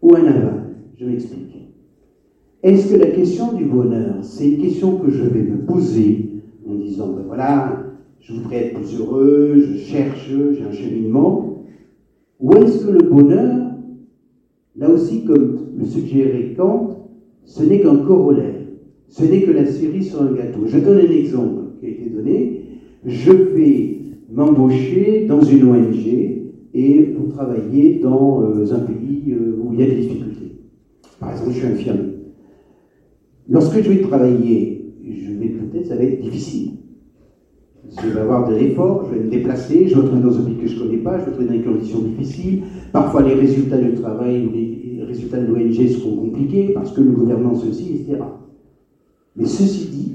[SPEAKER 5] ou en aval Je m'explique. Est-ce que la question du bonheur, c'est une question que je vais me poser en disant, ben voilà, je voudrais être plus heureux, je cherche, j'ai un cheminement Ou est-ce que le bonheur, là aussi comme le suggérait Kant, ce n'est qu'un corollaire, ce n'est que la cerise sur un gâteau Je donne un exemple qui a été donné. Je vais m'embaucher dans une ONG et pour travailler dans euh, un pays euh, où il y a des difficultés. Par exemple, je suis infirmier. Lorsque je vais travailler, je vais peut-être, ça va être difficile. Je vais avoir de l'effort, je vais me déplacer, je vais me retrouver dans un pays que je ne connais pas, je vais me retrouver dans des conditions difficiles. Parfois, les résultats du travail ou les résultats de l'ONG seront compliqués parce que le gouvernement ceci, etc. Mais ceci dit,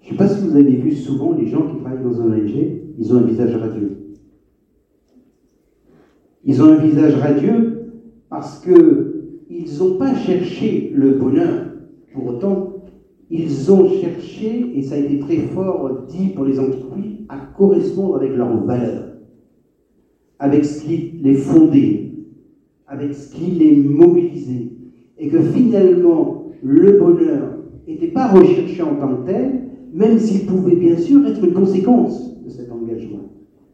[SPEAKER 5] je ne sais pas si vous avez vu souvent les gens qui travaillent dans un ONG, ils ont un visage radieux. Ils ont un visage radieux parce qu'ils n'ont pas cherché le bonheur. Pour autant, ils ont cherché, et ça a été très fort dit pour les entreprises, à correspondre avec leurs valeurs, avec ce qui les fondait, avec ce qui les mobilisait. Et que finalement, le bonheur n'était pas recherché en tant que tel, même s'il pouvait bien sûr être une conséquence cet engagement.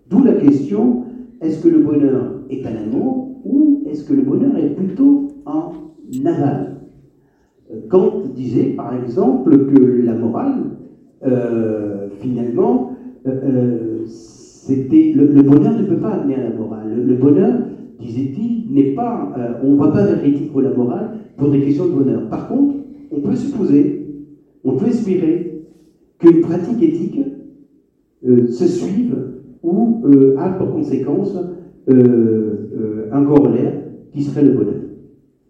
[SPEAKER 5] D'où la question, est-ce que le bonheur est un amour ou est-ce que le bonheur est plutôt en aval? Euh, Kant disait par exemple que la morale, euh, finalement, euh, c'était le, bonheur ne peut pas amener à la morale. Le, bonheur, disait-il, n'est pas, on ne va pas vers l'éthique ou la morale pour des questions de bonheur. Par contre, on peut supposer, on peut espérer qu'une pratique éthique se suive ou a pour conséquence un corollaire qui serait le bonheur.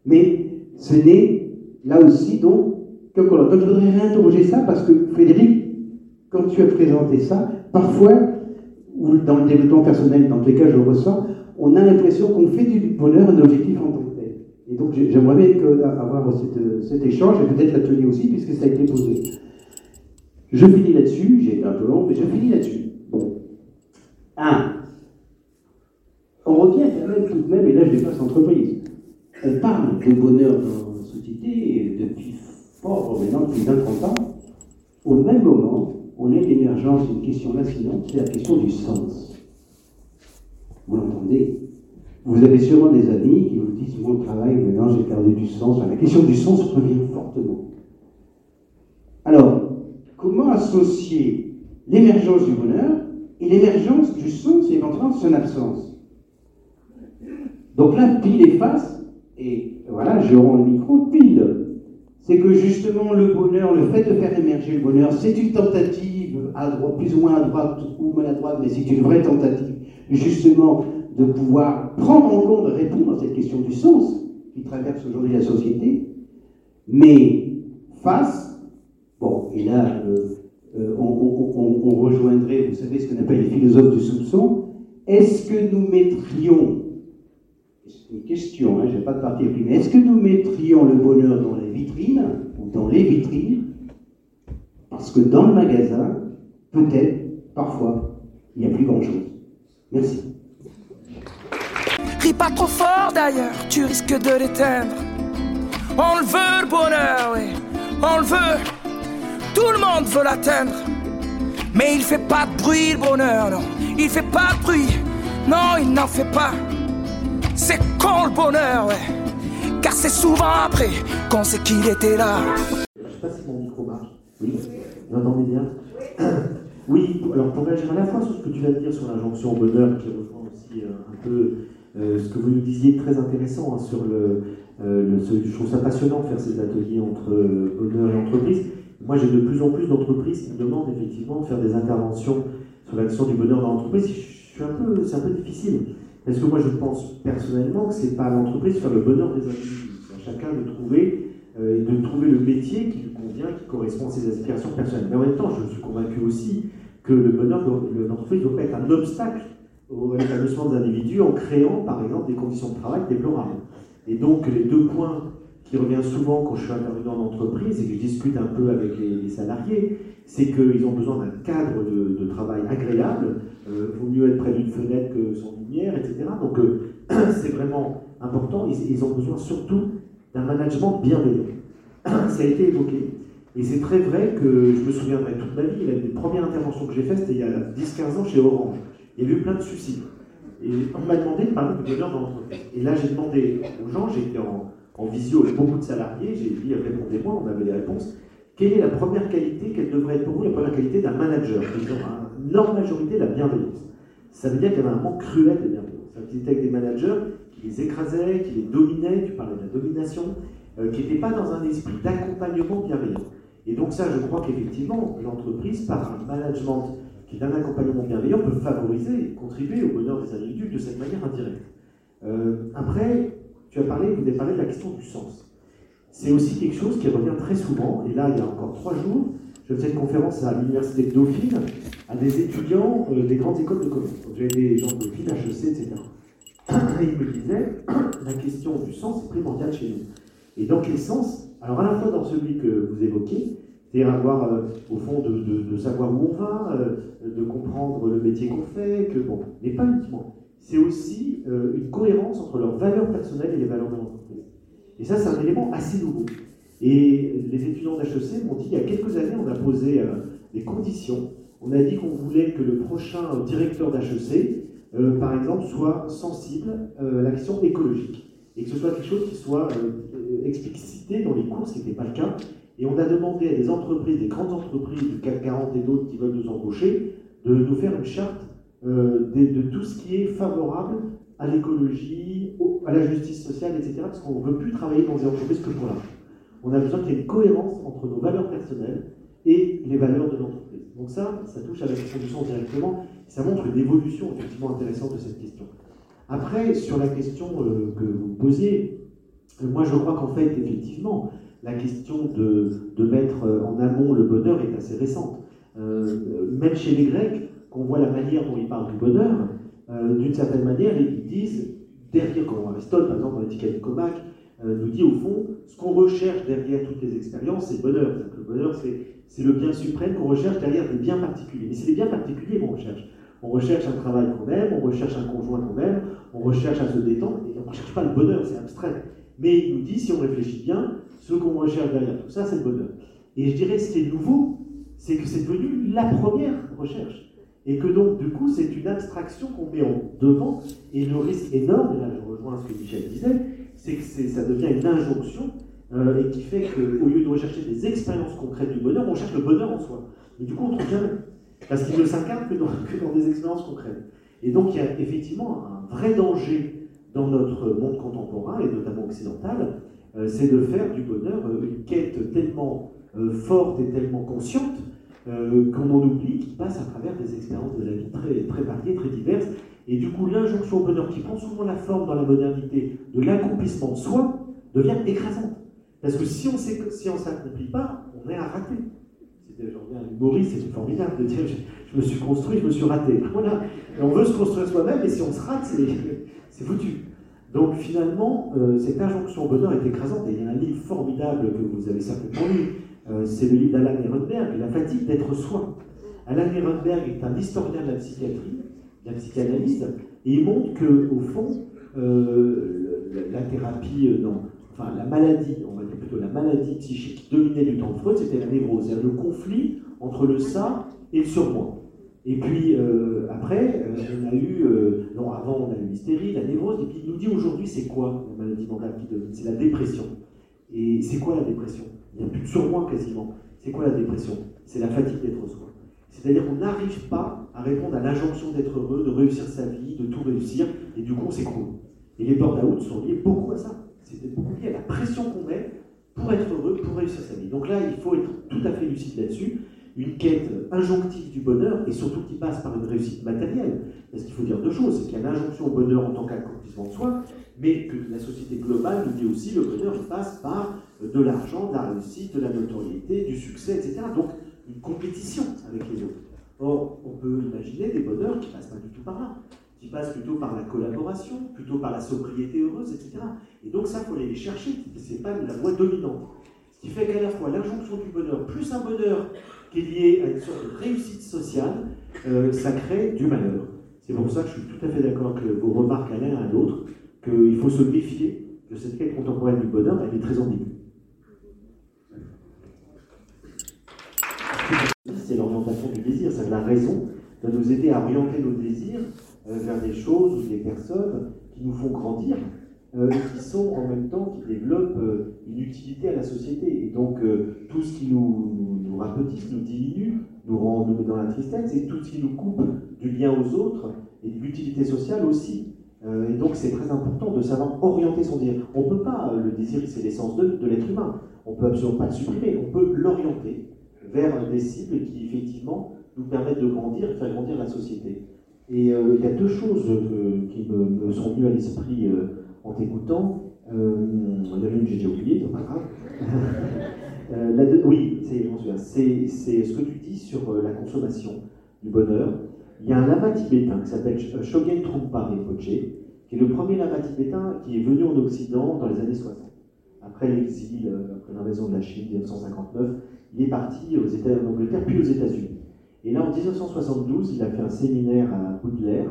[SPEAKER 5] Mais ce n'est là aussi donc corollaire. Donc je voudrais réinterroger ça parce que Frédéric, quand tu as présenté ça, parfois, ou dans le développement personnel, dans tous les cas je le ressens, on a l'impression qu'on fait du bonheur un objectif en tant que tel. Et donc j'aimerais bien avoir cet échange et peut-être l'atelier aussi puisque ça a été posé. Je finis là-dessus, j'ai été un peu long, mais je finis là-dessus. Un, on revient quand même tout de même, et là je dépasse l'entreprise. On parle de bonheur dans la société depuis fort, maintenant depuis 20-30 ans. Au même moment, on a l'émergence d'une question fascinante, c'est la question du sens. Vous l'entendez? Vous avez sûrement des amis qui vous disent Mon travail, maintenant j'ai perdu du sens. la question du sens revient fortement. Alors, comment associer l'émergence du bonheur et l'émergence du sens et éventuellement son absence donc là, pile et face, et voilà, je rends le micro, pile. C'est que justement, le bonheur, le fait de faire émerger le bonheur, c'est une tentative, à droite, plus ou moins à droite ou maladroite, mais c'est une vraie tentative, justement, de pouvoir prendre en compte, répondre à cette question du sens qui traverse aujourd'hui la société. Mais face, bon, et là, euh, euh, on, rejoindrait, vous savez, ce qu'on appelle les philosophes du soupçon, est-ce que nous mettrions c'est une question, hein, je n'ai pas de parti pris, mais est-ce que nous mettrions le bonheur dans les vitrines ou dans les vitrines Parce que dans le magasin, peut-être, parfois, il n'y a plus grand-chose. Merci.
[SPEAKER 2] Ris pas trop fort d'ailleurs, tu risques de l'éteindre. On le veut le bonheur, oui, on le veut. Tout le monde veut l'atteindre. Mais il fait pas de bruit le bonheur, non. Il fait pas de bruit. Non, il n'en fait pas. C'est quand le bonheur, ouais. Car c'est souvent après qu'on sait qu'il était là.
[SPEAKER 6] Je sais pas si mon micro marche. Oui, Oui, alors pour réagir à la fois sur ce que tu viens de dire sur l'injonction au bonheur, qui rejoint aussi euh, un peu euh, ce que vous nous disiez, très intéressant hein, sur le, euh, le, Je trouve ça passionnant de faire ces ateliers entre bonheur et entreprise. Moi, j'ai de plus en plus d'entreprises qui me demandent effectivement de faire des interventions sur l'action du bonheur dans l'entreprise. C'est un peu difficile. Parce que moi, je pense personnellement que c'est pas à l'entreprise de faire le bonheur des individus. C'est à chacun de trouver, euh, de trouver le métier qui lui convient, qui correspond à ses aspirations personnelles. Mais en même temps, je suis convaincu aussi que le bonheur de l'entreprise ne doit pas être un obstacle au épanouissement des individus en créant, par exemple, des conditions de travail déplorables. Et donc, les deux points qui reviennent souvent quand je suis intervenant en entreprise et que je discute un peu avec les salariés, c'est qu'ils ont besoin d'un cadre de, travail agréable. Euh, vaut mieux être près d'une fenêtre que sans lumière, etc. Donc euh, c'est vraiment important. Ils, ont besoin surtout d'un management bienveillant. ça a été évoqué. Et c'est très vrai que je me souviendrai toute ma vie, la première intervention que j'ai faite, c'était il y a 10-15 ans chez Orange. Il y a eu plein de suicides. Et on m'a demandé de parler du bonheur dans l'entreprise. Et là, j'ai demandé aux gens, j'étais en, en visio avec beaucoup de salariés, j'ai dit répondez-moi, on avait les réponses. Quelle est la première qualité, quelle devrait être pour vous la première qualité d'un manager Ils ont énorme majorité la bienveillance? Ça veut dire qu'il y avait un manque cruel de bienveillance. Ils étaient avec des managers qui les écrasaient, qui les dominaient, tu parlais de la domination, euh, qui n'étaient pas dans un esprit d'accompagnement bienveillant. Et donc ça, je crois qu'effectivement, l'entreprise, par un management qui est d'un accompagnement bienveillant, peut favoriser, contribuer au bonheur des individus de cette manière indirecte. Euh, après, tu as parlé, vous avez parlé de la question du sens. C'est aussi quelque chose qui revient très souvent, et là, il y a encore trois jours, je faisais une conférence à l'Université de Dauphine à des étudiants euh, des grandes écoles de commerce. Donc j'avais des gens de Dauphine, HEC, etc. Et ils me disaient, la question du sens est primordiale chez nous. Et dans quel sens? Alors à la fois dans celui que vous évoquez, c'est-à-dire avoir, euh, au fond, de, savoir où on va, euh, de comprendre le métier qu'on fait, que bon, mais pas uniquement. C'est aussi euh, une cohérence entre leurs valeurs personnelles et les valeurs de l'entreprise. Et ça, c'est un élément assez nouveau. Et les étudiants d'HEC m'ont dit, il y a quelques années, on a posé des conditions. On a dit qu'on voulait que le prochain directeur d'HEC, par exemple, soit sensible à la question écologique. Et que ce soit quelque chose qui soit explicité dans les cours, ce qui n'était pas le cas, et on a demandé à des entreprises, des grandes entreprises du CAC 40 et d'autres qui veulent nous embaucher, de nous faire une charte euh, de, tout ce qui est favorable à l'écologie, à la justice sociale, etc. Parce qu'on ne veut plus travailler dans des entreprises que pour l'argent. On a besoin qu'il y ait une cohérence entre nos valeurs personnelles et les valeurs de l'entreprise. Donc ça, ça touche à la question directement. Ça montre une évolution effectivement intéressante de cette question. Après, sur la question euh, que vous posiez, euh, moi je crois qu'en fait, effectivement, la question de, de, mettre en amont le bonheur est assez récente. Même chez les Grecs, qu'on voit la manière dont ils parlent du bonheur, euh, d'une certaine manière, ils disent, derrière, comme Aristote, par exemple, dans l'étiquette du Comac, euh, nous dit au fond, ce qu'on recherche derrière toutes les expériences, c'est le bonheur. Le bonheur, c'est le bien suprême qu'on recherche derrière des biens particuliers. Mais c'est des biens particuliers qu'on recherche. On recherche un travail qu'on aime, on recherche un conjoint qu'on aime, on recherche à se détendre, et on ne recherche pas le bonheur, c'est abstrait. Mais il nous dit, si on réfléchit bien, ce qu'on recherche derrière tout ça, c'est le bonheur. Et je dirais, ce qui est nouveau, c'est que c'est devenu la première recherche. Et que donc, du coup, c'est une abstraction qu'on met en devant. Et le risque énorme, et là je rejoins ce que Michel disait, c'est que ça devient une injonction euh, et qui fait qu'au lieu de rechercher des expériences concrètes du bonheur, on cherche le bonheur en soi. Et du coup, on trouve jamais. Parce qu'il ne s'incarne que, dans, des expériences concrètes. Et donc, il y a effectivement un vrai danger dans notre monde contemporain, et notamment occidental, euh, c'est de faire du bonheur euh, une quête tellement forte et tellement consciente qu'on en oublie, qui passe à travers des expériences de la vie très, très variées, très diverses. Et du coup, l'injonction au bonheur, qui prend souvent la forme dans la modernité de l'accomplissement de soi, devient écrasante. Parce que si on si ne s'accomplit pas, on est à rater. C'était un humoriste, c'est formidable de dire je, me suis construit, je me suis raté. Voilà. on veut se construire soi-même, et si on se rate, c'est foutu. Donc finalement, euh, cette injonction au bonheur est écrasante. Et il y a un livre formidable que vous avez certainement lu, euh, c'est le livre d'Alan Ehrenberg, La fatigue d'être soi. Alan Ehrenberg est un historien de la psychiatrie, de la psychanalyse, et il montre que au fond, euh, la, thérapie, non, enfin la maladie, on va dire plutôt la maladie psychique dominait du temps de Freud, c'était la névrose, le conflit entre le ça et le surmoi. Et puis euh, après, euh, on a eu, euh, non avant on a eu l'hystérie, la névrose, et puis il nous dit aujourd'hui c'est quoi la maladie mentale qui domine? C'est la dépression. Et c'est quoi la dépression? Il n'y a plus de surmoi quasiment. C'est quoi la dépression? C'est la fatigue d'être soi. C'est-à-dire qu'on n'arrive pas à répondre à l'injonction d'être heureux, de réussir sa vie, de tout réussir, et du coup on s'écroule. Et les burn-out sont liés beaucoup à ça. C'est beaucoup lié à la pression qu'on met pour être heureux, pour réussir sa vie. Donc là, il faut être tout à fait lucide là-dessus une quête injonctive du bonheur, et surtout qui passe par une réussite matérielle. Parce qu'il faut dire deux choses, c'est qu'il y a l'injonction au bonheur en tant qu'accomplissement de soi, mais que la société globale nous dit aussi le bonheur passe par de l'argent, de la réussite, de la notoriété, du succès, etc. Donc une compétition avec les autres. Or, on peut imaginer des bonheurs qui passent pas du tout par là, qui passent plutôt par la collaboration, plutôt par la sobriété heureuse, etc. Et donc ça, il faut aller les chercher, c'est pas la voie dominante. Ce qui fait qu'à la fois l'injonction du bonheur, plus un bonheur qui est lié à une sorte de réussite sociale, euh, ça crée du malheur. C'est pour ça que je suis tout à fait d'accord avec vos remarques à l'un et à l'autre, qu'il faut se méfier de cette quête contemporaine du bonheur, elle est très ambiguë. Plaisir, c'est la raison doit nous aider à orienter nos désirs euh, vers des choses ou des personnes qui nous font grandir, euh, qui sont en même temps, qui développent euh, une utilité à la société. Et donc, tout ce qui nous, nous rapetisse, nous diminue, nous rend nous met dans la tristesse, et tout ce qui nous coupe du lien aux autres et de l'utilité sociale aussi. et donc, c'est très important de savoir orienter son désir. On ne peut pas, le désir, c'est l'essence de, de l'être humain. On ne peut absolument pas le supprimer, on peut l'orienter vers des cibles qui, effectivement, nous permettent de grandir, de faire grandir la société. Et euh, il y a deux choses euh, qui me, sont venues à l'esprit euh, en t'écoutant. il y en a une que j'ai déjà oubliée, c'est pas grave. la oui, c'est ce que tu dis sur la consommation du bonheur. Il y a un lama tibétain qui s'appelle Shogyen Trungpa Rinpoche, qui est le premier lama tibétain qui est venu en Occident dans les années 60. Après l'exil, après l'invasion de la Chine, 1959, il est parti aux États, en Angleterre, puis aux États-Unis. Et là, en 1972, il a fait un séminaire à Baudelaire,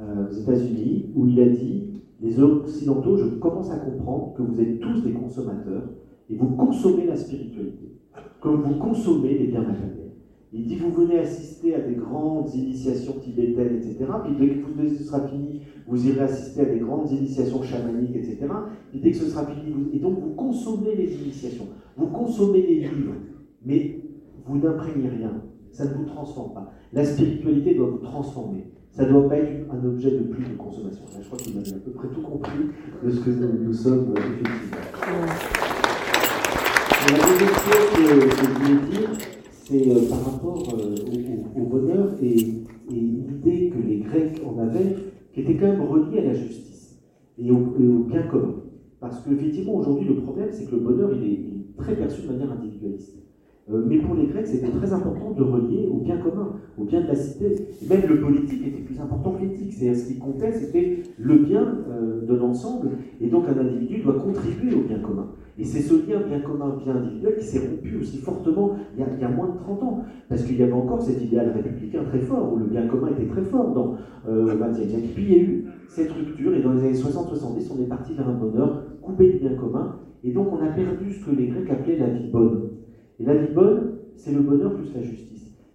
[SPEAKER 6] euh, aux États-Unis, où il a dit Les Occidentaux, je commence à comprendre que vous êtes tous des consommateurs et vous consommez la spiritualité, comme vous consommez les biens matériels. Il dit Vous venez assister à des grandes initiations tibétaines, etc. Puis dès que ce sera fini, vous irez assister à des grandes initiations chamaniques, etc. Puis dès que ce sera fini, vous... et donc vous consommez les initiations, vous consommez les livres, mais vous n'imprégnez rien ça ne vous transforme pas. La spiritualité doit vous transformer. Ça ne doit pas être un objet de plus de consommation. je crois que vous avez à peu près tout compris de ce que nous, sommes euh, effectivement. La deuxième chose que, je voulais dire, c'est euh, par rapport euh, au, bonheur et, et l'idée que les Grecs en avaient, qui était quand même reliée à la justice et au, bien commun. Parce qu'effectivement, aujourd'hui, le problème, c'est que le bonheur, il est très perçu de manière individualiste. Euh, mais pour les Grecs, c'était très important de relier au bien commun, au bien de la cité. même le politique était plus important que l'éthique. C'est ce qui comptait, c'était le bien euh, de l'ensemble. Et donc un individu doit contribuer au bien commun. Et c'est ce lien bien commun, bien individuel qui s'est rompu aussi fortement il y, a, il y, a, moins de 30 ans. Parce qu'il y avait encore cet idéal républicain très fort, où le bien commun était très fort dans euh, le 20 siècle. Puis il y a eu cette rupture, et dans les années 60-70, on est parti vers un bonheur coupé du bien commun. Et donc on a perdu ce que les Grecs appelaient la vie bonne. Et la vie bonne, c'est le bonheur plus la justice.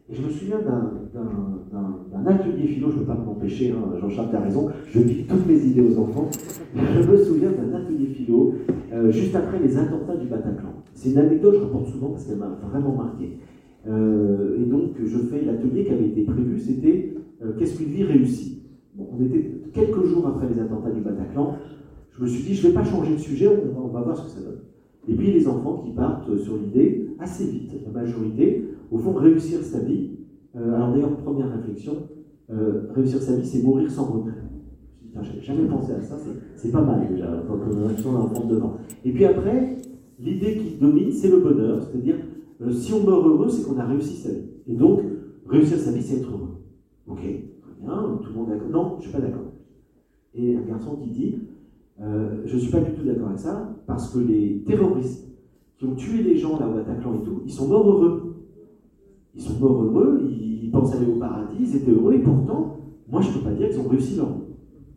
[SPEAKER 6] Et je me souviens d'un atelier philo, je ne peux pas m'empêcher, hein, Jean-Charles, tu raison, je pique toutes mes idées aux enfants. Je me souviens d'un atelier philo, euh, juste après les attentats du Bataclan. C'est une anecdote que je rapporte souvent parce qu'elle m'a vraiment marqué. Euh, et donc, je fais l'atelier qui avait été prévu, c'était euh, Qu'est-ce qu'une vie réussie? On était quelques jours après les attentats du Bataclan. Je me suis dit, je ne vais pas changer de sujet, on va voir ce que ça donne. Et puis les enfants qui partent sur l'idée assez vite, la majorité, au fond, réussir sa vie. Euh, alors d'ailleurs, première réflexion, euh, réussir sa vie, c'est mourir sans regret. Je n'avais jamais pensé à ça, c'est pas mal déjà, quand on a un devant. Et puis après, l'idée qui domine, c'est le bonheur, c'est-à-dire, euh, si on meurt heureux, c'est qu'on a réussi sa vie. Et donc, réussir sa vie, c'est être heureux. Ok, très bien, tout le monde est d'accord. Non, je ne suis pas d'accord. Et un garçon qui dit, euh, je ne suis pas du tout d'accord avec ça, parce que les terroristes qui ont tué les gens là au Bataclan et tout, ils sont morts heureux. Ils sont morts heureux, ils pensent aller au paradis, ils étaient heureux, et pourtant, moi je ne peux pas dire qu'ils ont réussi leur vie.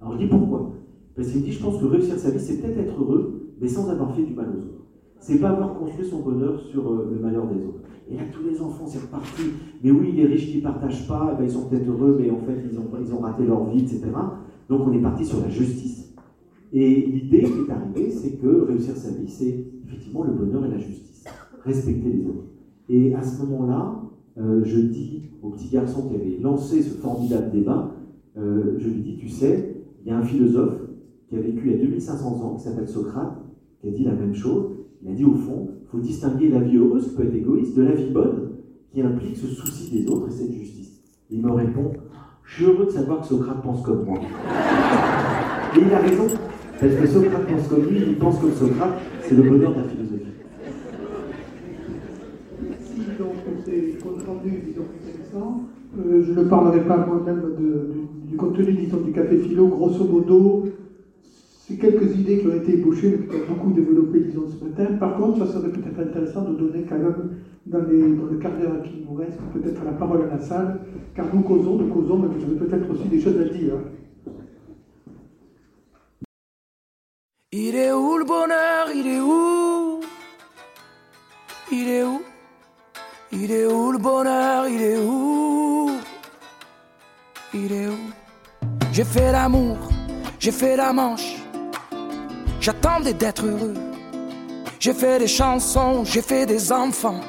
[SPEAKER 6] Alors je dis pourquoi Parce qu'il dit, je pense que réussir sa vie, c'est peut-être être heureux, mais sans avoir fait du mal aux autres. C'est pas avoir construit son bonheur sur euh, le malheur des autres. Et là, tous les enfants, c'est reparti. Mais oui, les riches qui ne partagent pas, eh ben, ils sont peut-être heureux, mais en fait, ils ont, ils ont raté leur vie, etc. Donc on est parti sur la justice. Et l'idée qui est arrivée, c'est que réussir sa vie, c'est effectivement le bonheur et la justice, respecter les autres. Et à ce moment-là, euh, je dis au petit garçon qui avait lancé ce formidable débat, euh, je lui dis, tu sais, il y a un philosophe qui a vécu il y a 2500 ans, qui s'appelle Socrate, qui a dit la même chose. Il a dit au fond, il faut distinguer la vie heureuse, qui peut être égoïste, de la vie bonne, qui implique ce souci des autres et cette justice. Il me répond, je suis heureux de savoir que Socrate pense comme moi. Et il a raison. Parce que Socrate pense comme lui, il pense comme Socrate, c'est le bonheur de la philosophie.
[SPEAKER 3] Merci donc pour ces comptes rendus, disons, intéressants. Euh, je ne parlerai pas moi-même du, contenu, disons, du café philo, grosso modo. C'est quelques idées qui ont été ébauchées, mais qui ont beaucoup développées, disons, ce matin. Par contre, ça serait peut-être intéressant de donner quand même, dans, le quart d'heure qui nous reste, peut-être la parole à la salle, car nous causons, nous causons, mais vous avez peut-être aussi des choses à dire.
[SPEAKER 2] Il est où le bonheur? Il est où? Il est où? Il est où le bonheur? Il est où? Il est où? J'ai fait l'amour, j'ai fait la manche. J'attendais d'être heureux. J'ai fait des chansons, j'ai fait des enfants.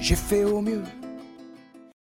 [SPEAKER 2] J'ai fait au mieux.